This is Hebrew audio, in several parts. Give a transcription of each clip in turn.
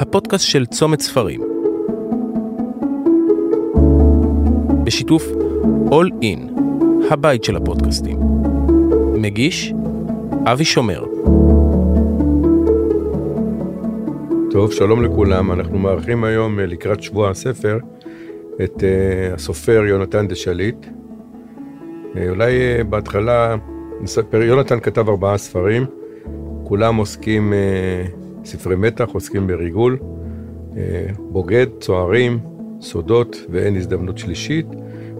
הפודקאסט של צומת ספרים. בשיתוף All In, הבית של הפודקאסטים. מגיש אבי שומר. טוב, שלום לכולם, אנחנו מארחים היום אה, לקראת שבוע הספר את uh, הסופר יונתן דשליט. Uh, אולי בהתחלה נספר, יונתן כתב ארבעה ספרים, כולם עוסקים, ספרי מתח, עוסקים בריגול, uh, בוגד, צוערים, סודות ואין הזדמנות שלישית,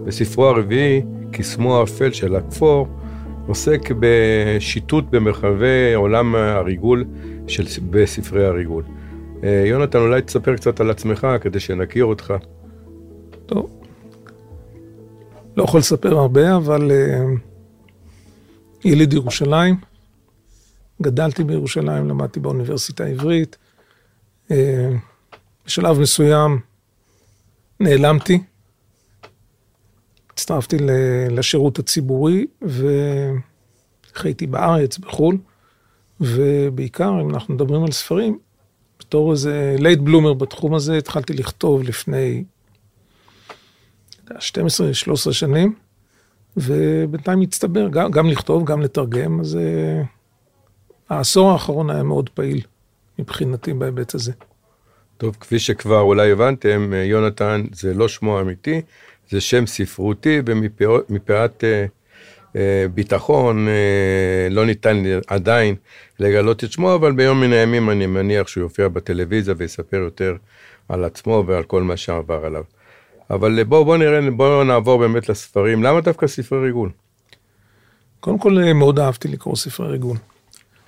וספרו הרביעי, קסמו האפל של הכפור, עוסק בשיטוט במרחבי עולם הריגול של, בספרי הריגול. יונתן, אולי תספר קצת על עצמך כדי שנכיר אותך. טוב. לא יכול לספר הרבה, אבל uh, יליד ירושלים. גדלתי בירושלים, למדתי באוניברסיטה העברית. Uh, בשלב מסוים נעלמתי, הצטרפתי לשירות הציבורי וחייתי בארץ, בחו"ל, ובעיקר, אם אנחנו מדברים על ספרים, בתור איזה לייט בלומר בתחום הזה, התחלתי לכתוב לפני 12-13 שנים, ובינתיים הצטבר, גם, גם לכתוב, גם לתרגם, אז uh, העשור האחרון היה מאוד פעיל מבחינתי בהיבט הזה. טוב, כפי שכבר אולי הבנתם, אה, יונתן זה לא שמו האמיתי, זה שם ספרותי, ומפאת uh, uh, ביטחון uh, לא ניתן עדיין לגלות את שמו, אבל ביום מן הימים אני מניח שהוא יופיע בטלוויזיה ויספר יותר על עצמו ועל כל מה שעבר עליו. אבל בואו בוא נראה, בואו נעבור באמת לספרים. למה דווקא ספרי ריגול? קודם כל, אה, מאוד אהבתי לקרוא ספרי ריגול.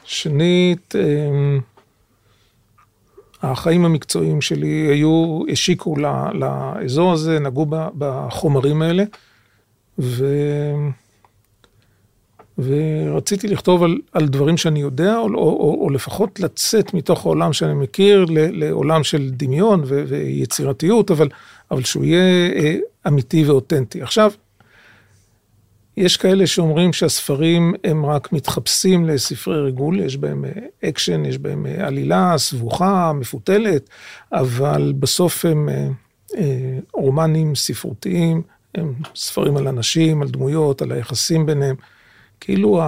שנית, אה, החיים המקצועיים שלי היו, השיקו לאזור הזה, נגעו בחומרים האלה, ו... ורציתי לכתוב על, על דברים שאני יודע, או, או, או, או לפחות לצאת מתוך העולם שאני מכיר לעולם של דמיון ו, ויצירתיות, אבל, אבל שהוא יהיה אה, אמיתי ואותנטי. עכשיו, יש כאלה שאומרים שהספרים הם רק מתחפשים לספרי ריגול, יש בהם אקשן, יש בהם אה, עלילה סבוכה, מפותלת, אבל בסוף הם אה, אה, רומנים ספרותיים, הם ספרים על אנשים, על דמויות, על היחסים ביניהם. כאילו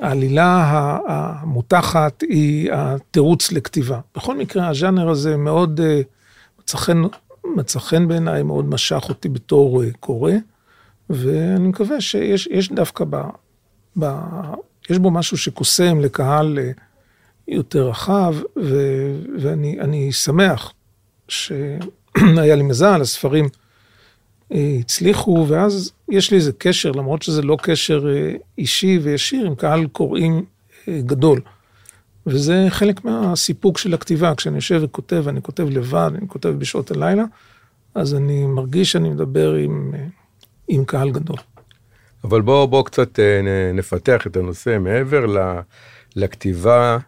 העלילה המותחת היא התירוץ לכתיבה. בכל מקרה, הז'אנר הזה מאוד אה, מצא חן, בעיניי, מאוד משך אותי בתור אה, קורא, ואני מקווה שיש דווקא ב, ב... יש בו משהו שקוסם לקהל אה, יותר רחב, ו, ואני שמח שהיה לי מזל, הספרים הצליחו, ואז יש לי איזה קשר, למרות שזה לא קשר אה, אישי וישיר, עם קהל קוראים אה, גדול. וזה חלק מהסיפוק של הכתיבה. כשאני יושב וכותב, אני כותב לבד, אני כותב בשעות הלילה, אז אני מרגיש שאני מדבר עם, אה, עם קהל גדול. אבל בואו בוא קצת נפתח את הנושא מעבר לכתיבה.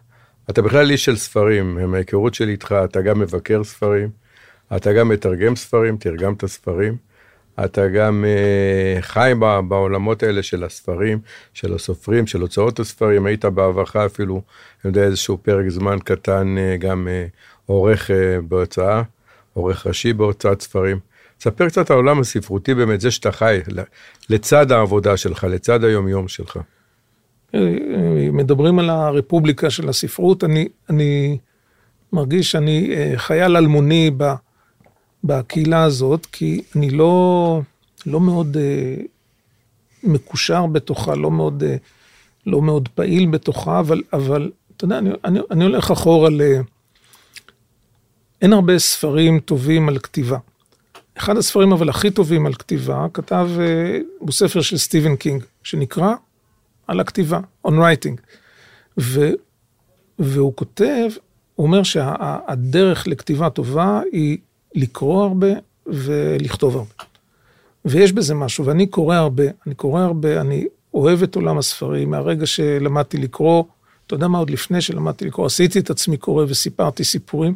אתה בכלל איש של ספרים, מההיכרות שלי איתך, אתה גם מבקר ספרים, אתה גם מתרגם ספרים, תרגמת ספרים. אתה גם uh, חי בעולמות האלה של הספרים, של הסופרים, של הוצאות הספרים, היית בעברך אפילו, אני יודע, איזשהו פרק זמן קטן, uh, גם uh, עורך uh, בהוצאה, עורך ראשי בהוצאת ספרים. ספר קצת על העולם הספרותי באמת, זה שאתה חי לצד העבודה שלך, לצד היומיום שלך. מדברים על הרפובליקה של הספרות, אני, אני מרגיש שאני חייל אלמוני ב... בקהילה הזאת, כי אני לא, לא מאוד מקושר בתוכה, לא מאוד, לא מאוד פעיל בתוכה, אבל, אבל אתה יודע, אני, אני, אני הולך אחורה ל... אין הרבה ספרים טובים על כתיבה. אחד הספרים אבל הכי טובים על כתיבה, כתב, uh, הוא ספר של סטיבן קינג, שנקרא על הכתיבה, on writing. ו, והוא כותב, הוא אומר שהדרך לכתיבה טובה היא לקרוא הרבה ולכתוב הרבה. ויש בזה משהו, ואני קורא הרבה, אני קורא הרבה, אני אוהב את עולם הספרים, מהרגע שלמדתי לקרוא, אתה יודע מה, עוד לפני שלמדתי לקרוא, עשיתי את עצמי קורא וסיפרתי סיפורים.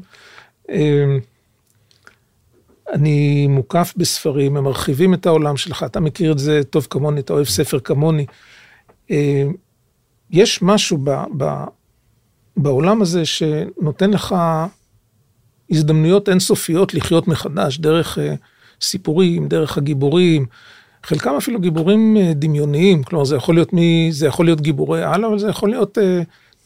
אני מוקף בספרים, הם מרחיבים את העולם שלך, אתה מכיר את זה טוב כמוני, אתה אוהב ספר כמוני. אמ, יש משהו ב, ב, בעולם הזה שנותן לך הזדמנויות אינסופיות לחיות מחדש, דרך uh, סיפורים, דרך הגיבורים, חלקם אפילו גיבורים uh, דמיוניים, כלומר זה יכול להיות מי, זה יכול להיות גיבורי על, אבל זה יכול להיות,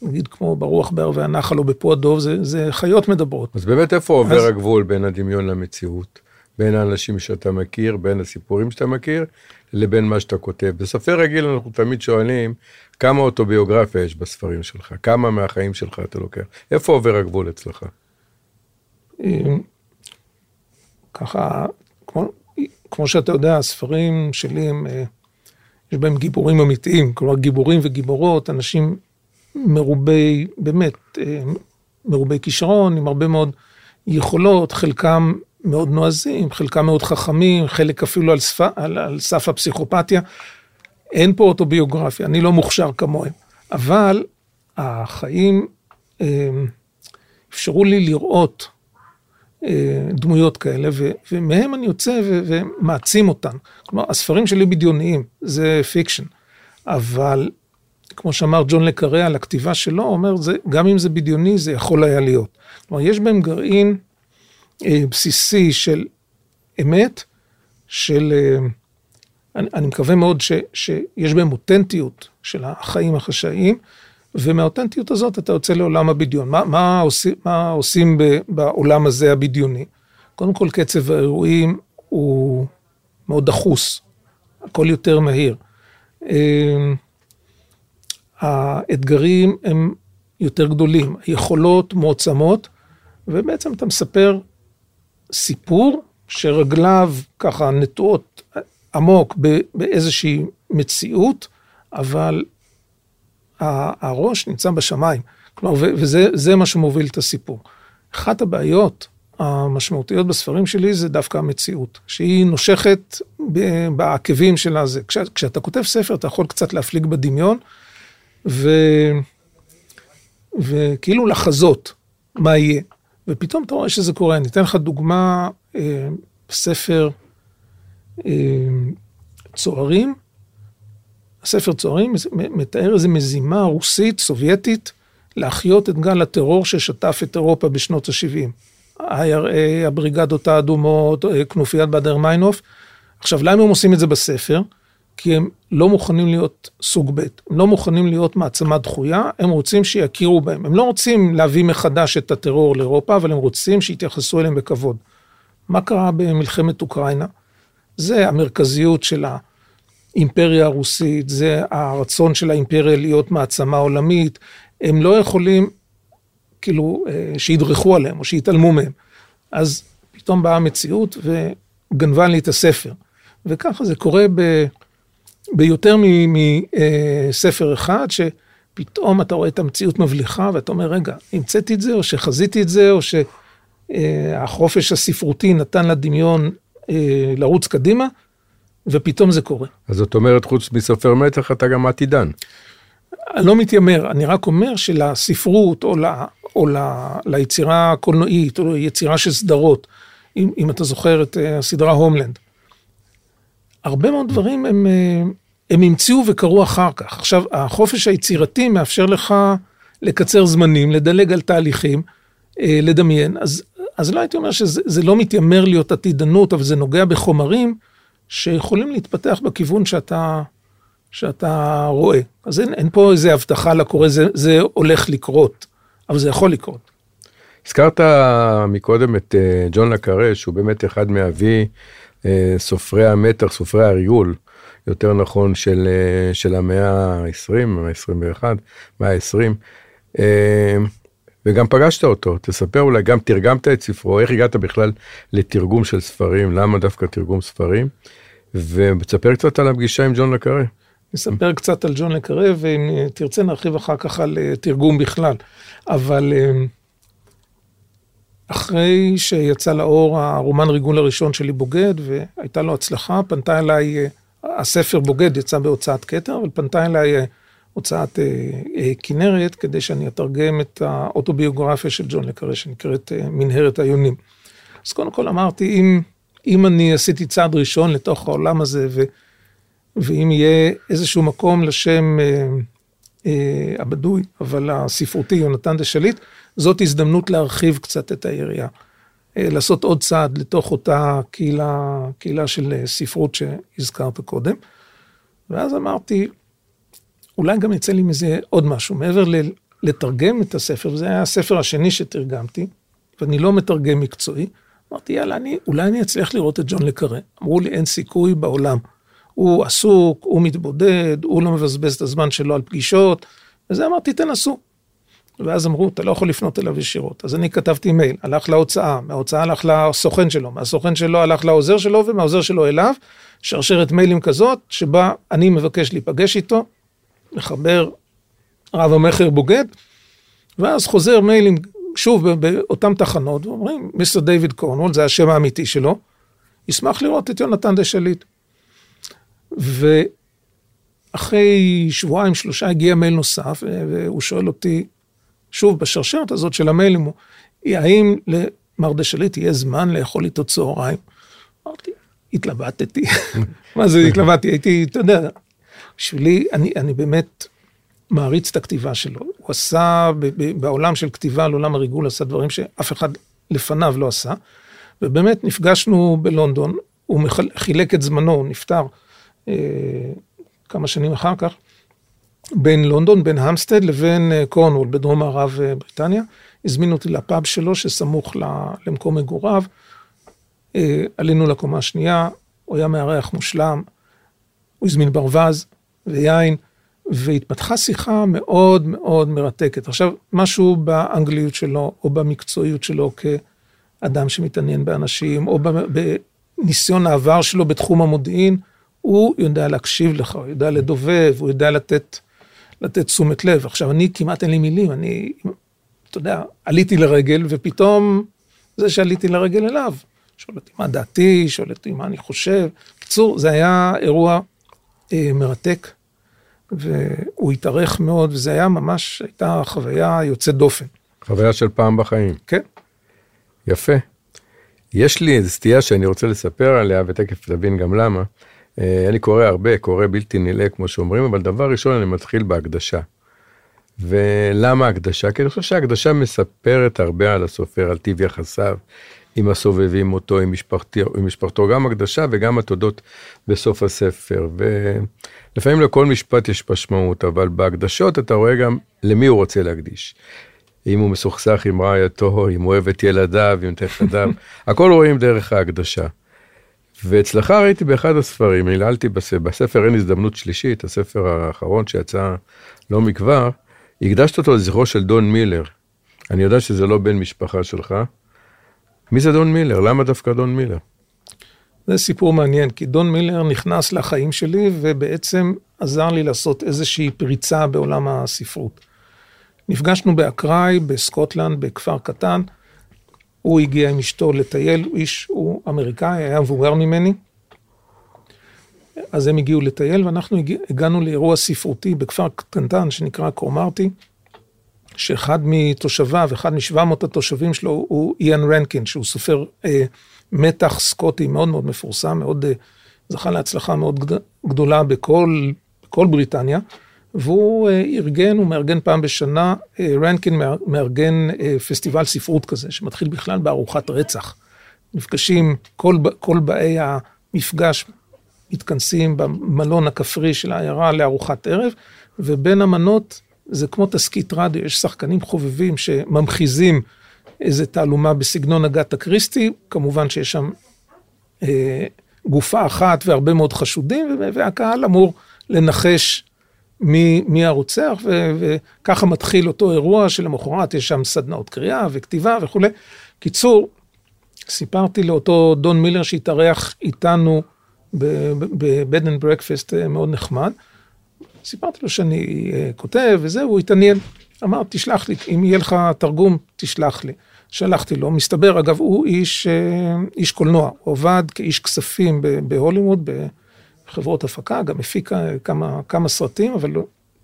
נגיד כמו ברוח בערבי הנחל או בפו הדוב, זה, זה חיות מדברות. אז באמת איפה עובר אז... הגבול בין הדמיון למציאות? בין האנשים שאתה מכיר, בין הסיפורים שאתה מכיר, לבין מה שאתה כותב. בספר רגיל אנחנו תמיד שואלים, כמה אוטוביוגרפיה יש בספרים שלך? כמה מהחיים שלך אתה לוקח? איפה עובר הגבול אצלך? ככה, כמו, כמו שאתה יודע, הספרים שלי הם, אה, יש בהם גיבורים אמיתיים, כלומר גיבורים וגיבורות, אנשים מרובי, באמת, אה, מרובי כישרון, עם הרבה מאוד יכולות, חלקם מאוד נועזים, חלקם מאוד חכמים, חלק אפילו על, סף, על, על סף הפסיכופתיה. אין פה אוטוביוגרפיה, אני לא מוכשר כמוהם, אבל החיים אה, אפשרו לי לראות אה, דמויות כאלה, ו, ומהם אני יוצא ו, ומעצים אותן. כלומר, הספרים שלי בדיוניים, זה fiction, אבל כמו שאמר ג'ון לה קארה על הכתיבה שלו, אומר, זה, גם אם זה בדיוני, זה יכול היה להיות. כלומר, יש בהם גרעין אה, בסיסי של אמת, של... אה, אני, אני מקווה מאוד ש, שיש בהם אותנטיות של החיים החשאיים, ומהאותנטיות הזאת אתה יוצא לעולם הבדיון. מה, מה, עושים, מה עושים ב, בעולם הזה הבדיוני? קודם כל, קצב האירועים הוא מאוד דחוס, הכל יותר מהיר. אה, האתגרים הם יותר גדולים, היכולות מועצמות, ובעצם אתה מספר סיפור שרגליו ככה נטועות עמוק באיזושהי מציאות, אבל הראש נמצא בשמיים. כלומר, וזה מה שמוביל את הסיפור. אחת הבעיות המשמעותיות בספרים שלי זה דווקא המציאות, שהיא נושכת בעקבים של הזה. כש, כשאתה כותב ספר, אתה יכול קצת להפליג בדמיון, ו, וכאילו לחזות מה יהיה. ופתאום אתה רואה שזה קורה. אני אתן לך דוגמה, אה, ספר אה, צוערים. הספר צוערים מתאר איזו מזימה רוסית, סובייטית, להחיות את גל הטרור ששטף את אירופה בשנות ה-70. IRA, הבריגדות האדומות, אה, כנופיית באדר מיינוף. עכשיו, למה הם עושים את זה בספר? כי הם לא מוכנים להיות סוג ב', הם לא מוכנים להיות מעצמה דחויה, הם רוצים שיכירו בהם. הם לא רוצים להביא מחדש את הטרור לאירופה, אבל הם רוצים שיתייחסו אליהם בכבוד. מה קרה במלחמת אוקראינה? זה המרכזיות של האימפריה הרוסית, זה הרצון של האימפריה להיות מעצמה עולמית. הם לא יכולים, כאילו, אה, שידרכו עליהם או שיתעלמו מהם. אז פתאום באה המציאות וגנבה לי את הספר. וככה זה קורה ב... ביותר מספר אחד, שפתאום אתה רואה את המציאות מבליחה, ואתה אומר, רגע, המצאתי את זה, או שחזיתי את זה, או שהחופש הספרותי נתן לדמיון אה, לרוץ קדימה, ופתאום זה קורה. אז זאת אומרת, חוץ מסופר מתח, אתה גם עתידן. אני לא מתיימר, אני רק אומר שלספרות, או, ל, או ל, ליצירה הקולנועית, או ליצירה של סדרות, אם, אם אתה זוכר את אה, הסדרה הומלנד, הרבה מאוד דברים הם, אה, הם המציאו וקרו אחר כך. עכשיו, החופש היצירתי מאפשר לך לקצר זמנים, לדלג על תהליכים, אה, לדמיין. אז, אז לא הייתי אומר שזה לא מתיימר להיות עתידנות, אבל זה נוגע בחומרים שיכולים להתפתח בכיוון שאתה, שאתה רואה. אז אין, אין פה איזה הבטחה לקורא, זה, זה הולך לקרות, אבל זה יכול לקרות. הזכרת מקודם את אה, ג'ון לקארה, שהוא באמת אחד מאבי אה, סופרי המתח, סופרי הריגול, יותר נכון, של, אה, של המאה ה-20, המאה ה-21, המאה ה-20. אה, וגם פגשת אותו, תספר אולי, גם תרגמת את ספרו, איך הגעת בכלל לתרגום של ספרים, למה דווקא תרגום ספרים, ותספר קצת על הפגישה עם ג'ון לקארה. נספר קצת על ג'ון לקארה, ואם תרצה נרחיב אחר כך על תרגום בכלל. אבל אחרי שיצא לאור הרומן ריגול הראשון שלי, בוגד, והייתה לו הצלחה, פנתה אליי, אה, הספר בוגד יצא בהוצאת כתר, אבל פנתה אליי אה, הוצאת אה, כנרת, כדי שאני אתרגם את האוטוביוגרפיה של ג'ון לקרא, שנקראת מנהרת היונים. אז קודם כל אמרתי, אם, אם אני עשיתי צעד ראשון לתוך העולם הזה, ו, ואם יהיה איזשהו מקום לשם אה, הבדוי, אבל הספרותי, יונתן דה שליט, זאת הזדמנות להרחיב קצת את היריעה. אה, לעשות עוד צעד לתוך אותה קהילה, קהילה של אה, ספרות שהזכרת קודם. ואז אמרתי, אולי גם יצא לי מזה עוד משהו, מעבר ל- לתרגם את הספר, וזה היה הספר השני שתרגמתי, ואני לא מתרגם מקצועי, אמרתי, יאללה, אני, אולי אני אצליח לראות את ג'ון לקארה. אמרו לי, אין סיכוי בעולם. הוא עסוק, הוא מתבודד, הוא לא מבזבז את הזמן שלו על פגישות, וזה אמרתי, תנסו. ואז אמרו, אתה לא יכול לפנות אליו ישירות. אז אני כתבתי מייל, הלך להוצאה, מההוצאה הלך לסוכן שלו, מהסוכן שלו הלך לעוזר שלו, ומהעוזר שלו אליו, שרשרת מיילים כזאת, שבה אני מבקש להיפגש איתו, לחבר רב המכר בוגד, ואז חוזר מיילים, שוב, באותן תחנות, ואומרים, מיסטר דיוויד קורנוול, זה השם האמיתי שלו, ישמח לראות את יונתן דה שליט. ואחרי שבועיים, שלושה, הגיע מייל נוסף, והוא שואל אותי, שוב, בשרשרת הזאת של המיילים, האם למר דה שליט יהיה זמן לאכול איתו צהריים? אמרתי, התלבטתי. מה זה התלבטתי? הייתי, אתה יודע, בשבילי, אני, אני באמת מעריץ את הכתיבה שלו. הוא עשה, בעולם של כתיבה על עולם הריגול, עשה דברים שאף אחד לפניו לא עשה. ובאמת נפגשנו בלונדון, הוא חילק את זמנו, הוא נפטר אה, כמה שנים אחר כך, בין לונדון, בין המסטד לבין אה, קורנוול בדרום מערב אה, בריטניה. הזמינו אותי לפאב שלו שסמוך למקום מגוריו. אה, עלינו לקומה השנייה, הוא היה מארח מושלם, הוא הזמין ברווז ויין, והתפתחה שיחה מאוד מאוד מרתקת. עכשיו, משהו באנגליות שלו, או במקצועיות שלו כאדם שמתעניין באנשים, או בניסיון העבר שלו בתחום המודיעין, הוא יודע להקשיב לך, הוא יודע לדובב, הוא יודע לתת, לתת תשומת לב. עכשיו, אני כמעט אין לי מילים, אני, אתה יודע, עליתי לרגל, ופתאום זה שעליתי לרגל אליו, שואל אותי מה דעתי, שואל אותי מה אני חושב. בקיצור, זה היה אירוע אה, מרתק, והוא התארך מאוד, וזה היה ממש, הייתה חוויה יוצאת דופן. חוויה של פעם בחיים. כן. יפה. יש לי איזו סטייה שאני רוצה לספר עליה, ותכף תבין גם למה. אה, אני קורא הרבה, קורא בלתי נלאה, כמו שאומרים, אבל דבר ראשון, אני מתחיל בהקדשה. ולמה הקדשה? כי אני חושב שההקדשה מספרת הרבה על הסופר, על טיב יחסיו, עם הסובבים אותו, עם, משפחתי, עם משפחתו, גם הקדשה וגם התודות בסוף הספר. ולפעמים לכל משפט יש משמעות, אבל בהקדשות אתה רואה גם למי הוא רוצה להקדיש. אם הוא מסוכסך עם רעייתו, אם הוא אוהב את ילדיו, עם תכדיו, הכל רואים דרך ההקדשה. ואצלך ראיתי באחד הספרים, נלעלתי בספר אין הזדמנות שלישית, הספר האחרון שיצא לא מכבר, הקדשת אותו לזכרו של דון מילר. אני יודע שזה לא בן משפחה שלך, מי זה דון מילר? למה דווקא דון מילר? זה סיפור מעניין, כי דון מילר נכנס לחיים שלי ובעצם עזר לי לעשות איזושהי פריצה בעולם הספרות. נפגשנו באקראי, בסקוטלנד, בכפר קטן. הוא הגיע עם אשתו לטייל, הוא איש, הוא אמריקאי, היה מבוגר ממני. אז הם הגיעו לטייל, ואנחנו הגענו לאירוע ספרותי בכפר קטנטן שנקרא קורמרטי. שאחד מתושביו, אחד משבע מאות התושבים שלו הוא איאן רנקין, שהוא סופר אה, מתח סקוטי מאוד מאוד מפורסם, מאוד, אה, זכה להצלחה מאוד גדולה בכל, בכל בריטניה, והוא אה, ארגן, הוא מארגן פעם בשנה, אה, רנקין מארגן אה, פסטיבל ספרות כזה, שמתחיל בכלל בארוחת רצח. נפגשים, כל, כל באי המפגש מתכנסים במלון הכפרי של העיירה לארוחת ערב, ובין המנות זה כמו תסכית רדיו, יש שחקנים חובבים שממחיזים איזה תעלומה בסגנון אגת אקריסטי, כמובן שיש שם אה, גופה אחת והרבה מאוד חשודים, והקהל אמור לנחש מי, מי הרוצח, ו, וככה מתחיל אותו אירוע שלמחרת יש שם סדנאות קריאה וכתיבה וכולי. קיצור, סיפרתי לאותו דון מילר שהתארח איתנו ב bed and breakfast מאוד נחמד. סיפרתי לו שאני אה, כותב וזהו, הוא התעניין. אמר, תשלח לי, אם יהיה לך תרגום, תשלח לי. שלחתי לו, מסתבר, אגב, הוא איש, אה, איש קולנוע, הוא עבד כאיש כספים בהוליווד, בחברות הפקה, גם הפיק כמה, כמה סרטים, אבל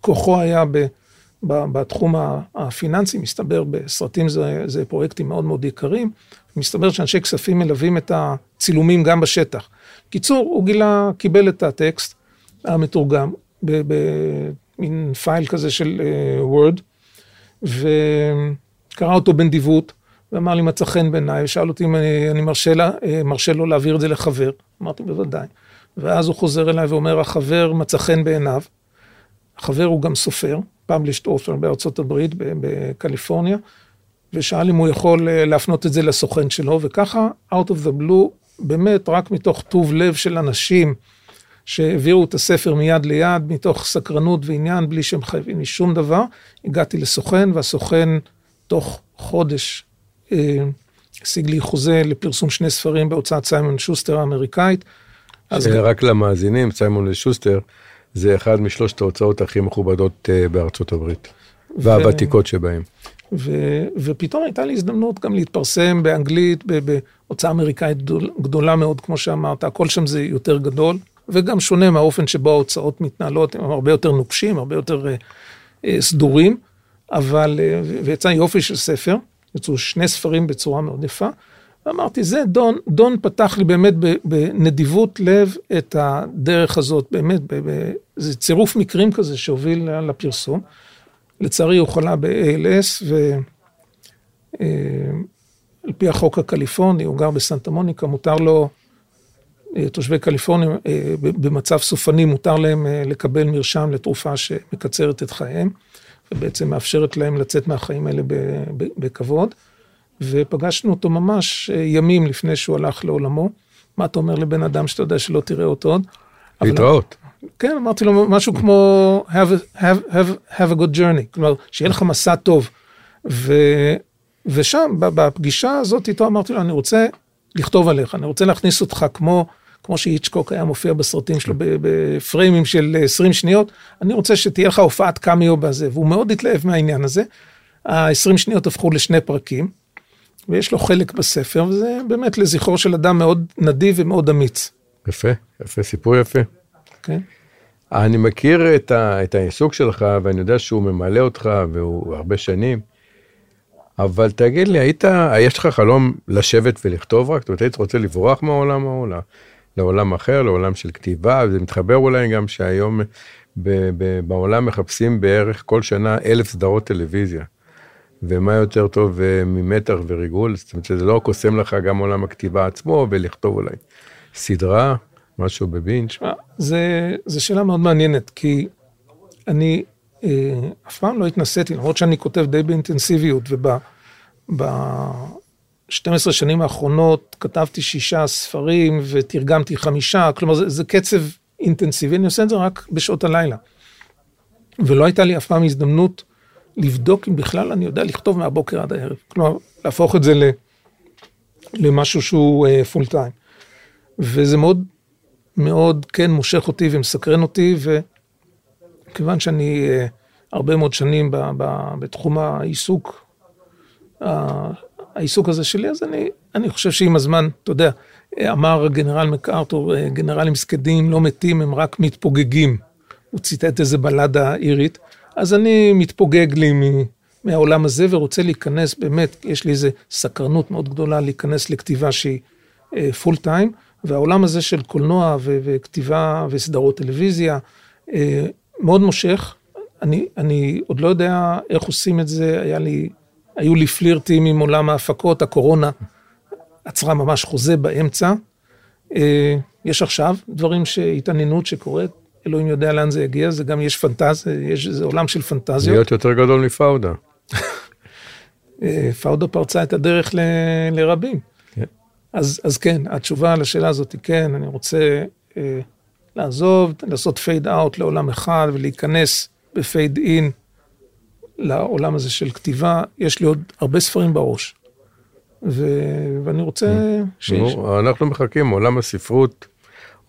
כוחו היה ב, ב, בתחום הפיננסי, מסתבר, בסרטים זה, זה פרויקטים מאוד מאוד יקרים. מסתבר שאנשי כספים מלווים את הצילומים גם בשטח. קיצור, הוא גילה, קיבל את הטקסט המתורגם, במין פייל כזה של וורד, אה, וקרא אותו בנדיבות, ואמר לי, מצא חן בעיניי, ושאל אותי אם אני, אני מרשה, לה, אה, מרשה לו להעביר את זה לחבר. אמרתי, בוודאי. ואז הוא חוזר אליי ואומר, החבר מצא חן בעיניו. החבר הוא גם סופר, פאבלישט אופר בארצות הברית, בקליפורניה, ושאל אם הוא יכול אה, להפנות את זה לסוכן שלו, וככה, out of the blue, באמת, רק מתוך טוב לב של אנשים שהעבירו את הספר מיד ליד, מתוך סקרנות ועניין, בלי שהם חייבים לי שום דבר, הגעתי לסוכן, והסוכן תוך חודש אה, השיג לי חוזה לפרסום שני ספרים בהוצאת סיימון שוסטר האמריקאית. אז רק למאזינים, סיימון ושוסטר, זה אחד משלושת ההוצאות הכי מכובדות אה, בארצות הברית, והוותיקות שבהם. ו- ופתאום הייתה לי הזדמנות גם להתפרסם באנגלית, בהוצאה אמריקאית גדול, גדולה מאוד, כמו שאמרת, הכל שם זה יותר גדול, וגם שונה מהאופן שבו ההוצאות מתנהלות, הם הרבה יותר נוקשים, הרבה יותר uh, uh, סדורים, אבל, uh, ויצא יופי של ספר, יצאו שני ספרים בצורה מאוד יפה, ואמרתי, זה דון, דון פתח לי באמת בנדיבות לב את הדרך הזאת, באמת, זה צירוף מקרים כזה שהוביל לפרסום. לצערי הוא חלה ב-ALS, ועל אה, פי החוק הקליפורני, הוא גר בסנטה מוניקה, מותר לו, אה, תושבי קליפורניה אה, במצב סופני, מותר להם לקבל מרשם לתרופה שמקצרת את חייהם, ובעצם מאפשרת להם לצאת מהחיים האלה בכבוד. ופגשנו אותו ממש ימים לפני שהוא הלך לעולמו. מה אתה אומר לבן אדם שאתה יודע שלא תראה אותו עוד? להתראות. כן, אמרתי לו משהו כמו have a, have, have, have a good journey, כלומר, שיהיה לך מסע טוב. ו, ושם, בפגישה הזאת איתו אמרתי לו, אני רוצה לכתוב עליך, אני רוצה להכניס אותך כמו, כמו שאיצ'קוק היה מופיע בסרטים שלו בפריימים של 20 שניות, אני רוצה שתהיה לך הופעת קמיו בזה, והוא מאוד התלהב מהעניין הזה. ה-20 שניות הפכו לשני פרקים, ויש לו חלק בספר, וזה באמת לזכרו של אדם מאוד נדיב ומאוד אמיץ. יפה, יפה, סיפור יפה. כן. אני מכיר את, ה, את העיסוק שלך, ואני יודע שהוא ממלא אותך, והוא הרבה שנים, אבל תגיד לי, היית, יש לך חלום לשבת ולכתוב רק? זאת אומרת, היית רוצה לברוח מהעולם ההוא, לעולם אחר, לעולם של כתיבה, וזה מתחבר אולי גם שהיום ב, ב, בעולם מחפשים בערך כל שנה אלף סדרות טלוויזיה. ומה יותר טוב אה, ממתח וריגול, זאת אומרת שזה לא קוסם לך גם עולם הכתיבה עצמו, ולכתוב אולי סדרה, משהו בבינץ'? זה, זה שאלה מאוד מעניינת, כי אני אה, אף פעם לא התנסיתי, למרות שאני כותב די באינטנסיביות, וב-12 שנים האחרונות כתבתי שישה ספרים ותרגמתי חמישה, כלומר זה, זה קצב אינטנסיבי, אני עושה את זה רק בשעות הלילה. ולא הייתה לי אף פעם הזדמנות לבדוק אם בכלל אני יודע לכתוב מהבוקר עד הערב. כלומר, להפוך את זה ל, למשהו שהוא פול uh, טיים. וזה מאוד מאוד כן מושך אותי ומסקרן אותי, וכיוון שאני uh, הרבה מאוד שנים ב, ב, בתחום העיסוק, uh, העיסוק הזה שלי, אז אני, אני חושב שעם הזמן, אתה יודע, אמר גנרל מקארתור, גנרלים סקדים לא מתים, הם רק מתפוגגים. הוא ציטט איזה בלדה אירית. אז אני מתפוגג לי מהעולם הזה ורוצה להיכנס, באמת, יש לי איזו סקרנות מאוד גדולה להיכנס לכתיבה שהיא פול uh, טיים, והעולם הזה של קולנוע ו- וכתיבה וסדרות טלוויזיה uh, מאוד מושך. אני, אני עוד לא יודע איך עושים את זה, היה לי, היו לי פלירטים עם עולם ההפקות, הקורונה עצרה ממש חוזה באמצע. אה, יש עכשיו דברים שהתעניינות שקורית, אלוהים יודע לאן זה יגיע, זה גם יש פנטזיה, יש איזה עולם של פנטזיות. להיות יותר גדול מפאודה. אה, פאודה פרצה את הדרך ל, לרבים. כן. אז, אז כן, התשובה לשאלה הזאת היא כן, אני רוצה אה, לעזוב, לעשות fade out לעולם אחד ולהיכנס ב fade in לעולם הזה של כתיבה. יש לי עוד הרבה ספרים בראש, ו, ואני רוצה. שיש... אנחנו מחכים, עולם הספרות.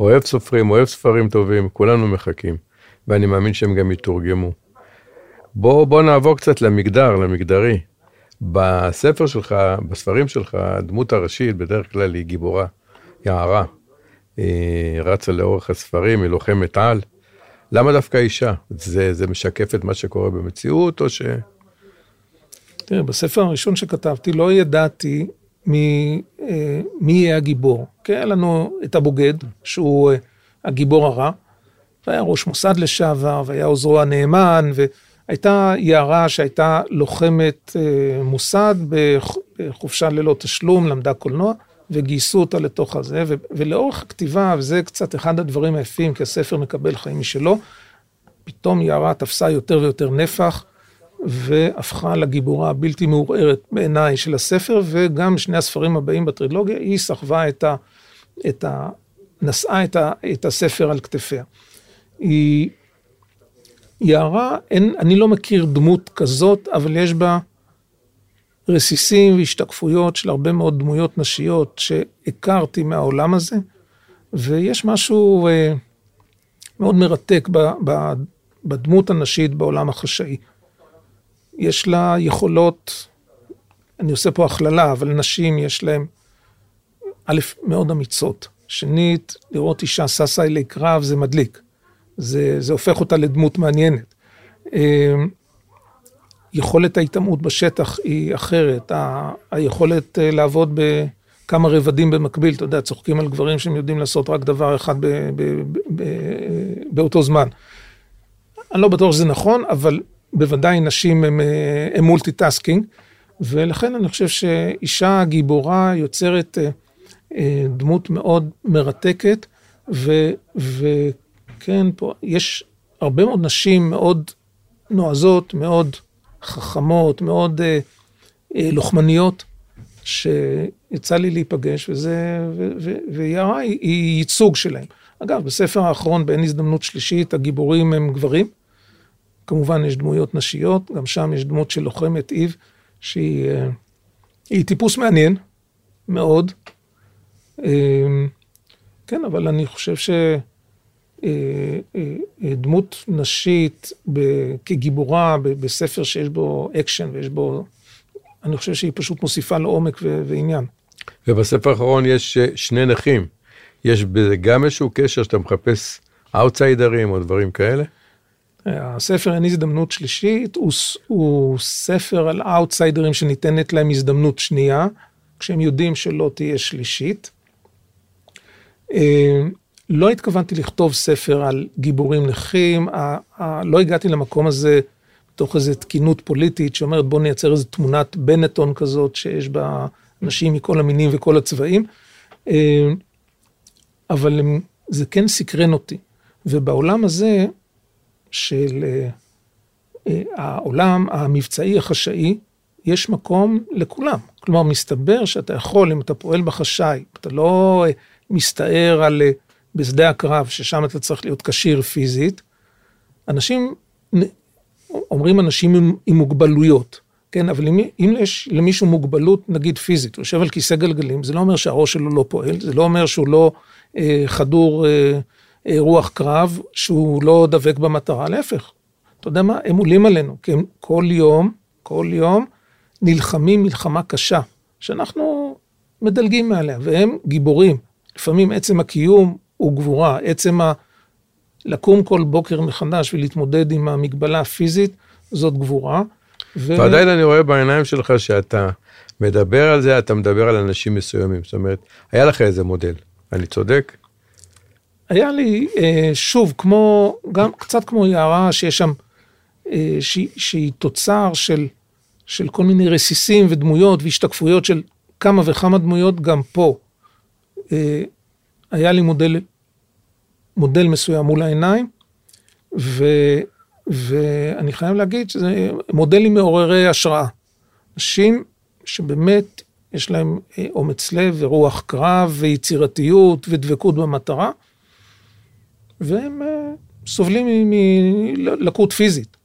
אוהב סופרים, אוהב ספרים טובים, כולנו מחכים, ואני מאמין שהם גם יתורגמו. בוא, בוא נעבור קצת למגדר, למגדרי. בספר שלך, בספרים שלך, הדמות הראשית בדרך כלל היא גיבורה, יערה. היא רצה לאורך הספרים, היא לוחמת על. למה דווקא אישה? זה, זה משקף את מה שקורה במציאות, או ש... תראה, בספר הראשון שכתבתי לא ידעתי אה, מי יהיה הגיבור. כי היה לנו את הבוגד, שהוא אה, הגיבור הרע, והיה ראש מוסד לשעבר, והיה עוזרו הנאמן, והייתה יערה שהייתה לוחמת אה, מוסד בחופשה ללא תשלום, למדה קולנוע, וגייסו אותה לתוך הזה, ולאורך הכתיבה, וזה קצת אחד הדברים היפים, כי הספר מקבל חיים משלו, פתאום יערה תפסה יותר ויותר נפח, והפכה לגיבורה הבלתי מעורערת בעיניי של הספר, וגם שני הספרים הבאים בטרילוגיה, היא סחבה את ה... את ה נשאה את, ה, את הספר על כתפיה. היא... יערה, אין, אני לא מכיר דמות כזאת, אבל יש בה רסיסים והשתקפויות של הרבה מאוד דמויות נשיות שהכרתי מהעולם הזה, ויש משהו אה, מאוד מרתק ב, ב, בדמות הנשית בעולם החשאי. יש לה יכולות, אני עושה פה הכללה, אבל נשים יש להן, א', מאוד אמיצות. שנית, לראות אישה ששה אלי קרב זה מדליק. זה, זה הופך אותה לדמות מעניינת. אה, יכולת ההיטמעות בשטח היא אחרת, ה, היכולת אה, לעבוד בכמה רבדים במקביל, אתה יודע, צוחקים על גברים שהם יודעים לעשות רק דבר אחד ב, ב, ב, ב, באותו זמן. אני לא בטוח שזה נכון, אבל בוודאי נשים הם, אה, multitasking, ולכן אני חושב שאישה גיבורה יוצרת אה, דמות מאוד מרתקת, ו, וכן, פה יש הרבה מאוד נשים מאוד נועזות, מאוד חכמות, מאוד אה, אה, לוחמניות, שיצא לי להיפגש, וזה, ויערה היא ייצוג שלהם. אגב, בספר האחרון, באין הזדמנות שלישית, הגיבורים הם גברים. כמובן, יש דמויות נשיות, גם שם יש דמות של לוחמת איב, שהיא אה, טיפוס מעניין, מאוד. אה, כן, אבל אני חושב ש... אה, אישה כגיבורה בספר שיש בו אקשן ויש בו, אני חושב שהיא פשוט מוסיפה לו עומק ועניין. ובספר האחרון יש שני נכים. יש בזה גם איזשהו קשר שאתה מחפש אאוטסיידרים או דברים כאלה? הספר אין הזדמנות שלישית, הוא, הוא ספר על אאוטסיידרים שניתנת להם הזדמנות שנייה, כשהם יודעים שלא תהיה שלישית. לא התכוונתי לכתוב ספר על גיבורים נכים, לא הגעתי למקום הזה תוך איזו תקינות פוליטית שאומרת בוא נייצר איזו תמונת בנטון כזאת שיש בה אנשים מכל המינים וכל הצבעים, אה, אבל זה כן סקרן אותי. ובעולם הזה של אה, אה, העולם המבצעי החשאי, יש מקום לכולם. כלומר, מסתבר שאתה יכול, אם אתה פועל בחשאי, אתה לא מסתער על בשדה הקרב, ששם אתה צריך להיות כשיר פיזית, אנשים, אומרים אנשים עם, עם מוגבלויות, כן, אבל אם, אם יש למישהו מוגבלות, נגיד פיזית, הוא יושב על כיסא גלגלים, זה לא אומר שהראש שלו לא פועל, זה לא אומר שהוא לא אה, חדור אה, אה, רוח קרב, שהוא לא דבק במטרה, להפך. אתה יודע מה, הם עולים עלינו, כי הם כל יום, כל יום, נלחמים מלחמה קשה, שאנחנו מדלגים מעליה, והם גיבורים. לפעמים עצם הקיום הוא גבורה. עצם ה... לקום כל בוקר מחדש ולהתמודד עם המגבלה הפיזית, זאת גבורה. ו... ועדיין אני רואה בעיניים שלך שאתה מדבר על זה, אתה מדבר על אנשים מסוימים. זאת אומרת, היה לך איזה מודל, אני צודק? היה לי, אה, שוב, כמו, גם קצת כמו יערה, שיש שם, אה, שהיא, שהיא תוצר של, של כל מיני רסיסים ודמויות והשתקפויות של כמה וכמה דמויות, גם פה. אה, היה לי מודל מודל מסוים מול העיניים, ו, ואני חייב להגיד שזה מודלים מעוררי השראה. אנשים שבאמת יש להם אה, אומץ לב ורוח קרב ויצירתיות ודבקות במטרה, והם אה, סובלים מלקות פיזית.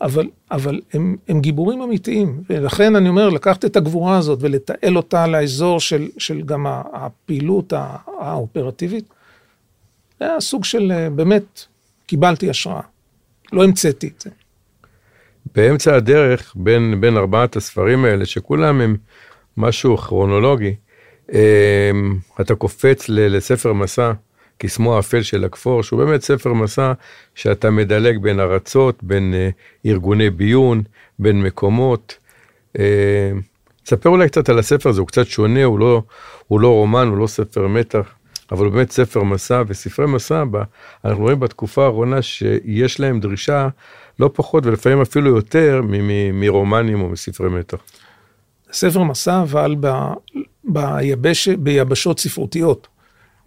אבל, אבל הם, הם גיבורים אמיתיים, ולכן אני אומר, לקחת את הגבורה הזאת ולתעל אותה לאזור של, של גם הפעילות האופרטיבית, זה היה סוג של, אה, באמת, קיבלתי השראה. לא המצאתי את זה. באמצע הדרך, בין, בין ארבעת הספרים האלה, שכולם הם משהו כרונולוגי, אה, אתה קופץ לספר מסע, קסמו האפל של הכפור, שהוא באמת ספר מסע שאתה מדלג בין ארצות, בין uh, ארגוני ביון, בין מקומות. Uh, תספר אולי קצת על הספר הזה, הוא קצת שונה, הוא לא, הוא לא רומן, הוא לא ספר מתח. אבל הוא באמת ספר מסע, וספרי מסע, אנחנו רואים בתקופה האחרונה שיש להם דרישה לא פחות ולפעמים אפילו יותר מרומנים או מספרי מתח. ספר מסע, אבל ב, ביבש, ביבשות ספרותיות.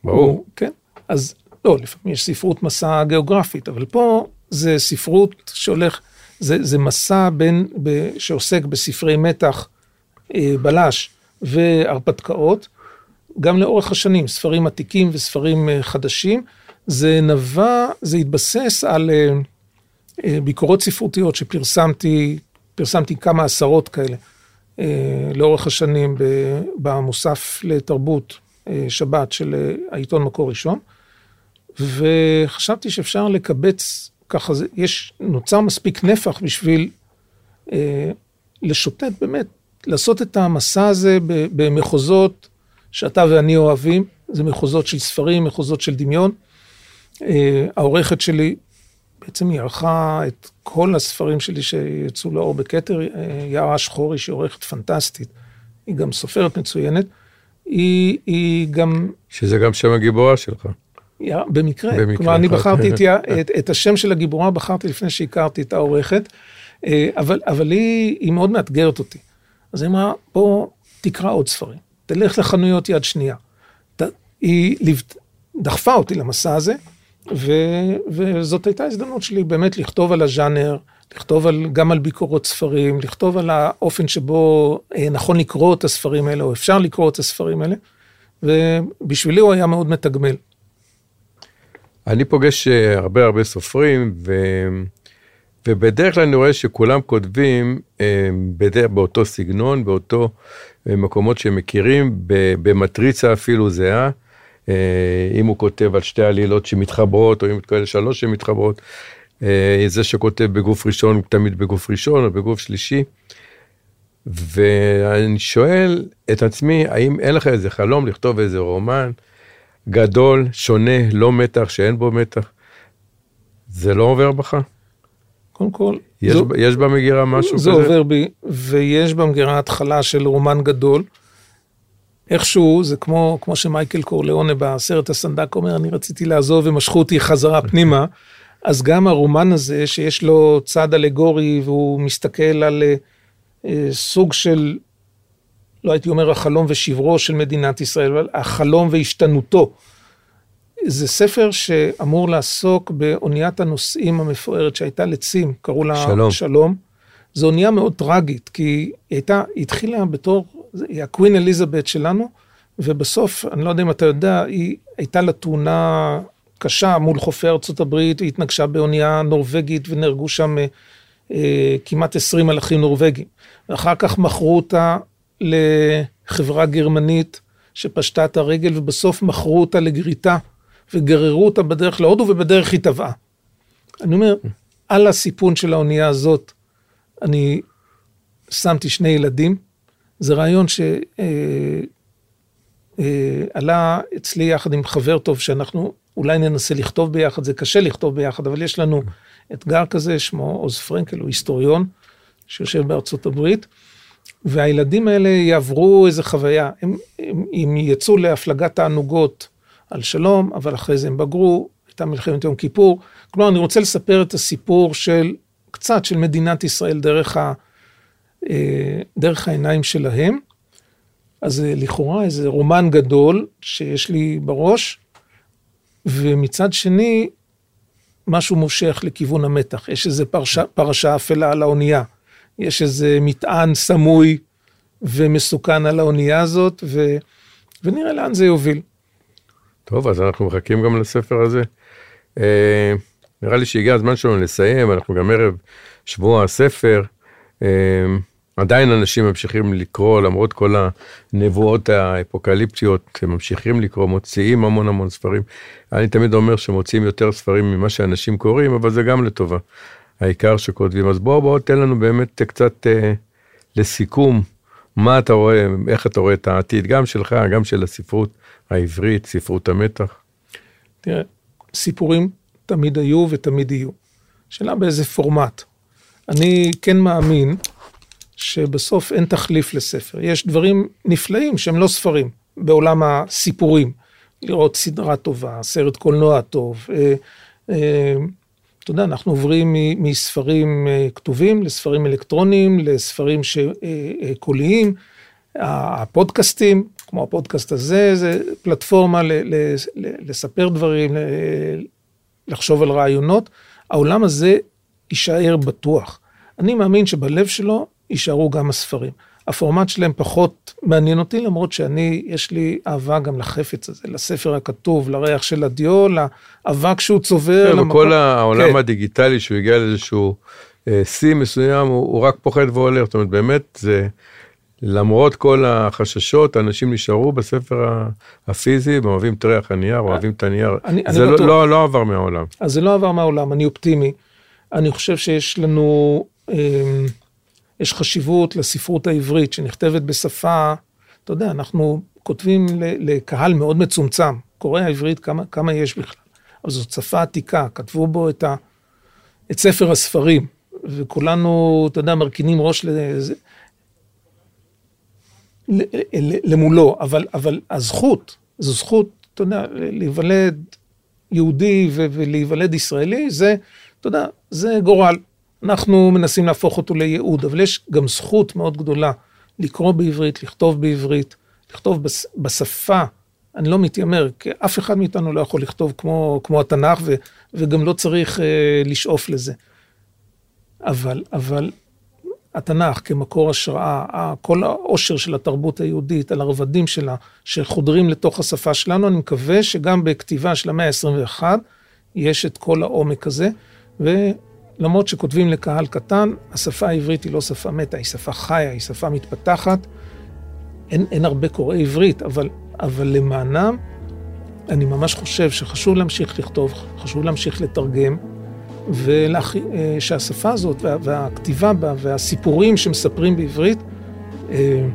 ברור. הוא- כן, אז לא, לפעמים יש ספרות מסע גיאוגרפית, אבל פה זה ספרות שהולך, זה, זה מסע בין, ב, שעוסק בספרי מתח, אה, בלש והרפתקאות, גם לאורך השנים, ספרים עתיקים וספרים אה, חדשים. זה נבע, זה התבסס על אה, אה, ביקורות ספרותיות שפרסמתי, פרסמתי כמה עשרות כאלה אה, לאורך השנים במוסף לתרבות שבת של אה, העיתון מקור ראשון, וחשבתי שאפשר לקבץ, ככה יש, נוצר מספיק נפח בשביל אה, לשוטט באמת, לעשות את המסע הזה במחוזות שאתה ואני אוהבים, זה מחוזות של ספרים, מחוזות של דמיון. אה, העורכת שלי, בעצם היא ערכה את כל הספרים שלי שיצאו לאור בכתר, אה, יערה שחורי, שהיא עורכת פנטסטית, היא גם סופרת מצוינת, היא, היא גם, שזה גם שם הגיבורה שלך. יערה- במקרה, במקרה, כלומר אני אוקיי. בחרתי את, את, את השם של הגיבורה, בחרתי לפני שהכרתי את העורכת, אה, אבל, אבל היא, היא מאוד מאתגרת אותי. אז היא אמרה, בוא תקרא עוד ספרים, תלך לחנויות יד שנייה. ת, היא ליוו- דחפה אותי למסע הזה, ו, וזאת הייתה הזדמנות שלי באמת לכתוב על הז'אנר, לכתוב על, גם על ביקורות ספרים, לכתוב על האופן שבו אה, נכון לקרוא את הספרים האלה, או אפשר לקרוא את הספרים האלה, ובשבילי הוא היה מאוד מתגמל. אני פוגש אה, הרבה הרבה סופרים, ו... ובדרך כלל אני רואה שכולם כותבים אה, בדרך, באותו סגנון, באותו מקומות שהם מכירים, במטריצה אפילו זהה. אם הוא כותב על שתי עלילות שמתחברות, או אם כאלה שלוש שמתחברות, זה שכותב בגוף ראשון תמיד בגוף ראשון או בגוף שלישי. ואני שואל את עצמי, האם אין לך איזה חלום לכתוב איזה רומן גדול, שונה, לא מתח, שאין בו מתח? זה לא עובר בך? קודם כל, יש, זו, יש במגירה משהו זה כזה? עובר בי, ויש במגירה התחלה של רומן גדול. איכשהו, זה כמו, כמו שמייקל קורליאונה בסרט הסנדק אומר, אני רציתי לעזוב ומשכו אותי חזרה פנימה. אז גם הרומן הזה, שיש לו צד אלגורי והוא מסתכל על אה, אה, סוג של, לא הייתי אומר החלום ושברו של מדינת ישראל, אבל החלום והשתנותו. זה ספר שאמור לעסוק באוניית הנוסעים המפוארת שהייתה לצים, קראו לה שלום. שלום. זו אונייה מאוד טרגית, כי היא הייתה, היא התחילה בתור, היא הקווין אליזבת שלנו, ובסוף, אני לא יודע אם אתה יודע, היא הייתה לה תאונה קשה מול חופי ארצות הברית, היא התנגשה באונייה נורבגית ונהרגו שם אה, אה, כמעט 20 מלאכים נורבגים. ואחר כך מכרו אותה לחברה גרמנית שפשטה את הרגל, ובסוף מכרו אותה לגריטה, וגררו אותה בדרך להודו, ובדרך היא טבעה. אני אומר, על הסיפון של האונייה הזאת, אני שמתי שני ילדים. זה רעיון שעלה אצלי יחד עם חבר טוב, שאנחנו אולי ננסה לכתוב ביחד, זה קשה לכתוב ביחד, אבל יש לנו אתגר כזה, שמו עוז פרנקל, הוא היסטוריון, שיושב בארצות הברית, והילדים האלה יעברו איזו חוויה. הם, הם, הם יצאו להפלגת תענוגות על שלום, אבל אחרי זה הם בגרו, הייתה מלחמת יום כיפור. כלומר, אני רוצה לספר את הסיפור של, קצת של מדינת ישראל דרך, ה, אה, דרך העיניים שלהם. אז זה לכאורה איזה רומן גדול שיש לי בראש, ומצד שני, משהו מושך לכיוון המתח. יש איזה פרשה, פרשה אפלה על האונייה. יש איזה מטען סמוי ומסוכן על האונייה הזאת, ו... ונראה לאן זה יוביל. טוב, אז אנחנו מחכים גם לספר הזה. אה, נראה לי שהגיע הזמן שלנו לסיים, אנחנו גם ערב שבוע הספר. אה, עדיין אנשים ממשיכים לקרוא, למרות כל הנבואות האפוקליפטיות, הם ממשיכים לקרוא, מוציאים המון המון ספרים. אני תמיד אומר שמוציאים יותר ספרים ממה שאנשים קוראים, אבל זה גם לטובה. העיקר שכותבים. אז בוא, בוא, תן לנו באמת קצת אה, לסיכום, מה אתה רואה, איך אתה רואה את העתיד, גם שלך, גם של הספרות העברית, ספרות המתח. תראה, סיפורים תמיד היו ותמיד יהיו. שאלה באיזה פורמט. אני כן מאמין שבסוף אין תחליף לספר. יש דברים נפלאים שהם לא ספרים בעולם הסיפורים. לראות סדרה טובה, סרט קולנוע טוב, אה, אה, אתה יודע, אנחנו עוברים מספרים אה, כתובים לספרים אלקטרוניים, לספרים קוליים. הפודקאסטים, כמו הפודקאסט הזה, זה פלטפורמה ל- ל- לספר דברים, ל- לחשוב על רעיונות. העולם הזה יישאר בטוח. אני מאמין שבלב שלו יישארו גם הספרים. הפורמט שלהם פחות מעניין אותי, למרות שאני, יש לי אהבה גם לחפץ הזה, לספר הכתוב, לריח של הדיו, לאבק שהוא צובר. כן, וכל העולם כן. הדיגיטלי, שהוא הגיע לאיזשהו אה, שיא מסוים, הוא, הוא רק פוחד והולך. זאת אומרת, באמת, זה... למרות כל החששות, אנשים נשארו בספר הפיזי, הם אוהבים את ריח הנייר, אוהבים את הנייר. אני, זה אני לא, לא, לא עבר מהעולם. אז זה לא עבר מהעולם, אני אופטימי. אני חושב שיש לנו, אה, יש חשיבות לספרות העברית שנכתבת בשפה, אתה יודע, אנחנו כותבים לקהל מאוד מצומצם, קורא העברית כמה, כמה יש בכלל, אבל זאת שפה עתיקה, כתבו בו את, ה, את ספר הספרים, וכולנו, אתה יודע, מרכינים ראש לזה. למולו, אבל, אבל הזכות, זו זכות, אתה יודע, להיוולד יהודי ולהיוולד ישראלי, זה, אתה יודע, זה גורל. אנחנו מנסים להפוך אותו לייעוד, אבל יש גם זכות מאוד גדולה לקרוא בעברית, לכתוב בעברית, לכתוב בש, בשפה. אני לא מתיימר, כי אף אחד מאיתנו לא יכול לכתוב כמו, כמו התנ"ך, ו, וגם לא צריך אה, לשאוף לזה. אבל, אבל התנ"ך כמקור השראה, כל העושר של התרבות היהודית, על הרבדים שלה, שחודרים לתוך השפה שלנו, אני מקווה שגם בכתיבה של המאה ה-21 יש את כל העומק הזה, ולמרות שכותבים לקהל קטן, השפה העברית היא לא שפה מתה, היא שפה חיה, היא שפה מתפתחת. אין, אין הרבה קוראי עברית, אבל, אבל למענם, אני ממש חושב שחשוב להמשיך לכתוב, חשוב להמשיך לתרגם. ושהשפה הזאת וה, והכתיבה בה והסיפורים שמספרים בעברית אה,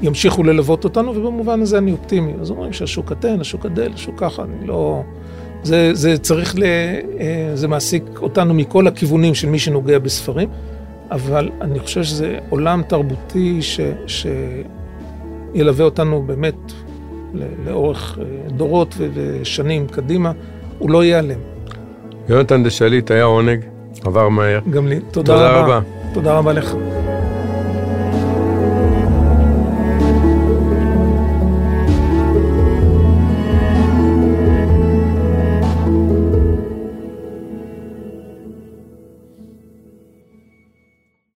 ימשיכו ללוות אותנו, ובמובן הזה אני אופטימי. אז אומרים שהשוק קטן, השוק גדל, השוק ככה, אני לא... זה, זה צריך ל... אה, זה מעסיק אותנו מכל הכיוונים של מי שנוגע בספרים, אבל אני חושב שזה עולם תרבותי ש... שילווה אותנו באמת לאורך אה, דורות ושנים קדימה, הוא לא ייעלם. יונתן דשליט היה עונג, עבר מהר. גם לי. תודה, תודה רבה. רבה. תודה רבה לך.